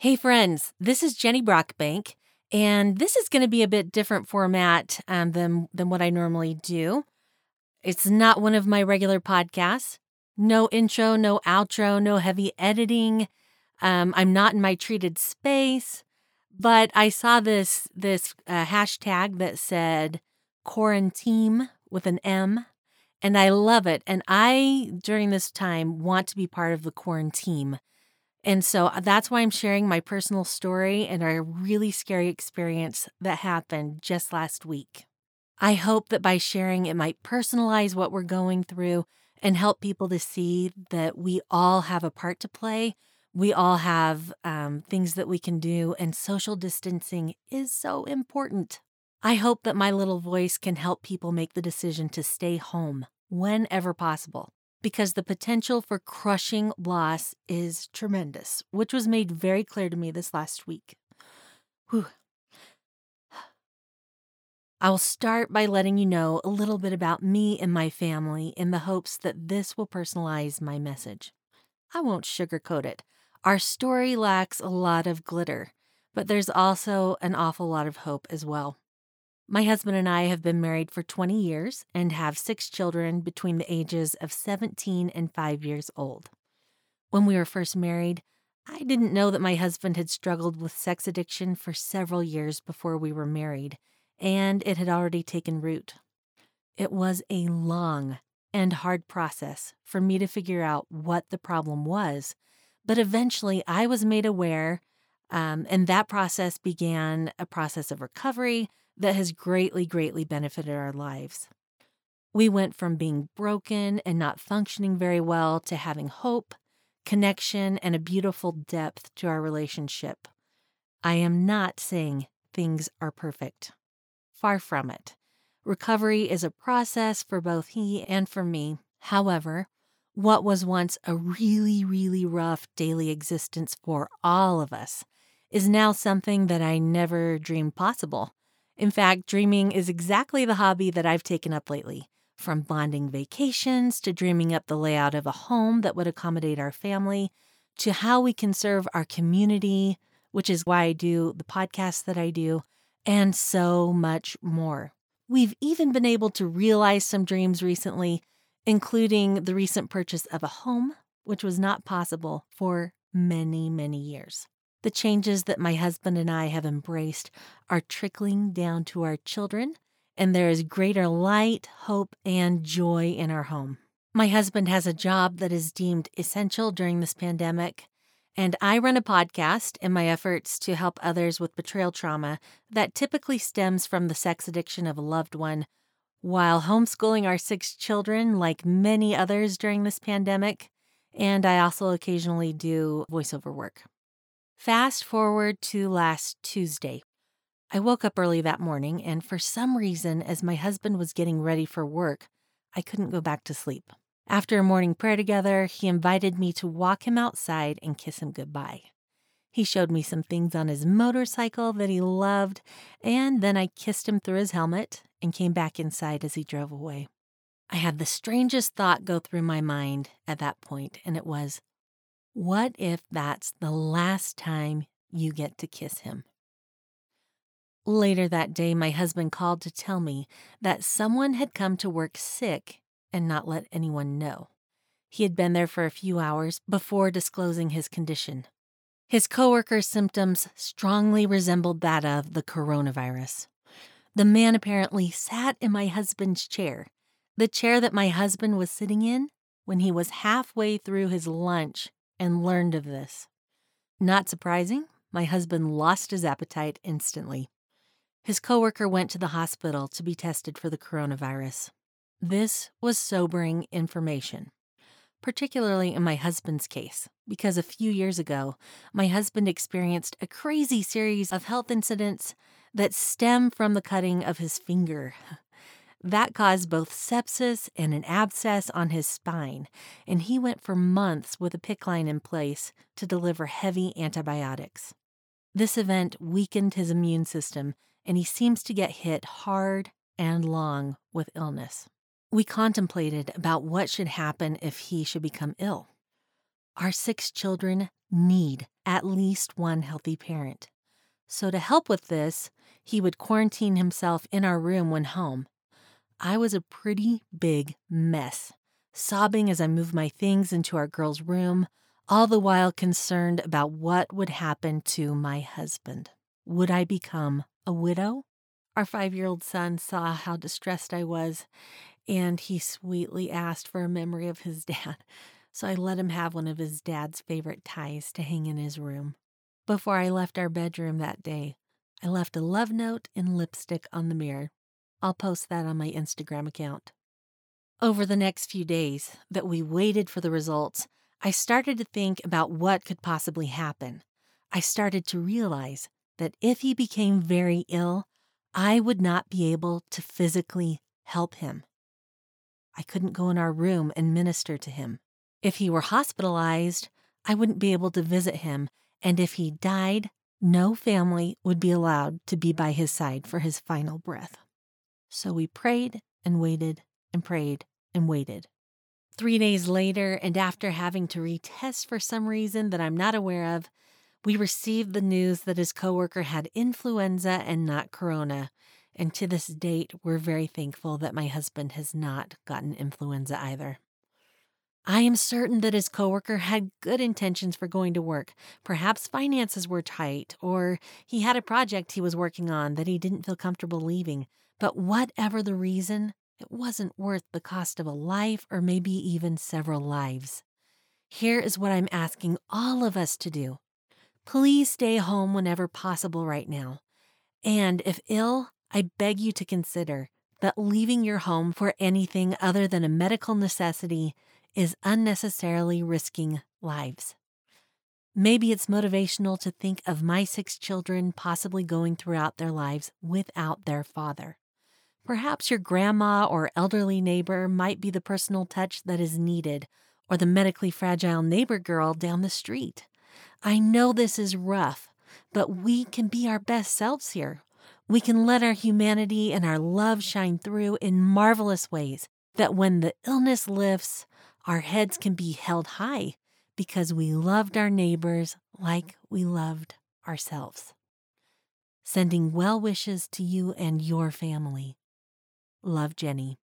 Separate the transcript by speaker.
Speaker 1: Hey, friends, this is Jenny Brockbank, and this is going to be a bit different format um, than, than what I normally do. It's not one of my regular podcasts. No intro, no outro, no heavy editing. Um, I'm not in my treated space, but I saw this this uh, hashtag that said quaranteam with an M, and I love it. And I during this time want to be part of the quaranteam. And so uh, that's why I'm sharing my personal story and a really scary experience that happened just last week. I hope that by sharing, it might personalize what we're going through and help people to see that we all have a part to play. We all have um, things that we can do, and social distancing is so important. I hope that my little voice can help people make the decision to stay home whenever possible because the potential for crushing loss is tremendous, which was made very clear to me this last week. Whew. I will start by letting you know a little bit about me and my family in the hopes that this will personalize my message. I won't sugarcoat it. Our story lacks a lot of glitter, but there's also an awful lot of hope as well. My husband and I have been married for 20 years and have six children between the ages of 17 and 5 years old. When we were first married, I didn't know that my husband had struggled with sex addiction for several years before we were married, and it had already taken root. It was a long and hard process for me to figure out what the problem was, but eventually I was made aware, um, and that process began a process of recovery that has greatly, greatly benefited our lives. We went from being broken and not functioning very well to having hope, connection, and a beautiful depth to our relationship. I am not saying things are perfect. Far from it. Recovery is a process for both he and for me. However, what was once a really, really rough daily existence for all of us is now something that I never dreamed possible. In fact, dreaming is exactly the hobby that I've taken up lately. From bonding vacations to dreaming up the layout of a home that would accommodate our family to how we can serve our community, which is why I do the podcast that I do, and so much more. We've even been able to realize some dreams recently, including the recent purchase of a home, which was not possible for many, many years. The changes that my husband and I have embraced are trickling down to our children, and there is greater light, hope, and joy in our home. My husband has a job that is deemed essential during this pandemic, and I run a podcast in my efforts to help others with betrayal trauma that typically stems from the sex addiction of a loved one, while homeschooling our six children, like many others during this pandemic. And I also occasionally do voiceover work. Fast forward to last Tuesday. I woke up early that morning, and for some reason, as my husband was getting ready for work, I couldn't go back to sleep. After a morning prayer together, he invited me to walk him outside and kiss him goodbye. He showed me some things on his motorcycle that he loved, and then I kissed him through his helmet and came back inside as he drove away. I had the strangest thought go through my mind at that point, and it was, what if that's the last time you get to kiss him? Later that day, my husband called to tell me that someone had come to work sick and not let anyone know. He had been there for a few hours before disclosing his condition. His coworker's symptoms strongly resembled that of the coronavirus. The man apparently sat in my husband's chair, the chair that my husband was sitting in when he was halfway through his lunch and learned of this. Not surprising, my husband lost his appetite instantly. His coworker went to the hospital to be tested for the coronavirus. This was sobering information, particularly in my husband's case, because a few years ago, my husband experienced a crazy series of health incidents that stem from the cutting of his finger. That caused both sepsis and an abscess on his spine, and he went for months with a PICC line in place to deliver heavy antibiotics. This event weakened his immune system, and he seems to get hit hard and long with illness. We contemplated about what should happen if he should become ill. Our six children need at least one healthy parent. So, to help with this, he would quarantine himself in our room when home. I was a pretty big mess, sobbing as I moved my things into our girl's room, all the while concerned about what would happen to my husband. Would I become a widow? Our five year old son saw how distressed I was, and he sweetly asked for a memory of his dad. So I let him have one of his dad's favorite ties to hang in his room. Before I left our bedroom that day, I left a love note in lipstick on the mirror. I'll post that on my Instagram account. Over the next few days that we waited for the results, I started to think about what could possibly happen. I started to realize that if he became very ill, I would not be able to physically help him. I couldn't go in our room and minister to him. If he were hospitalized, I wouldn't be able to visit him and if he died, no family would be allowed to be by his side for his final breath. So we prayed and waited and prayed and waited. Three days later, and after having to retest for some reason that I'm not aware of, we received the news that his coworker had influenza and not corona. And to this date, we're very thankful that my husband has not gotten influenza either. I am certain that his coworker had good intentions for going to work. Perhaps finances were tight, or he had a project he was working on that he didn't feel comfortable leaving. But whatever the reason, it wasn't worth the cost of a life or maybe even several lives. Here is what I'm asking all of us to do. Please stay home whenever possible right now. And if ill, I beg you to consider that leaving your home for anything other than a medical necessity is unnecessarily risking lives. Maybe it's motivational to think of my six children possibly going throughout their lives without their father. Perhaps your grandma or elderly neighbor might be the personal touch that is needed, or the medically fragile neighbor girl down the street. I know this is rough, but we can be our best selves here. We can let our humanity and our love shine through in marvelous ways that when the illness lifts, our heads can be held high because we loved our neighbors like we loved ourselves. Sending well wishes to you and your family. Love, Jenny.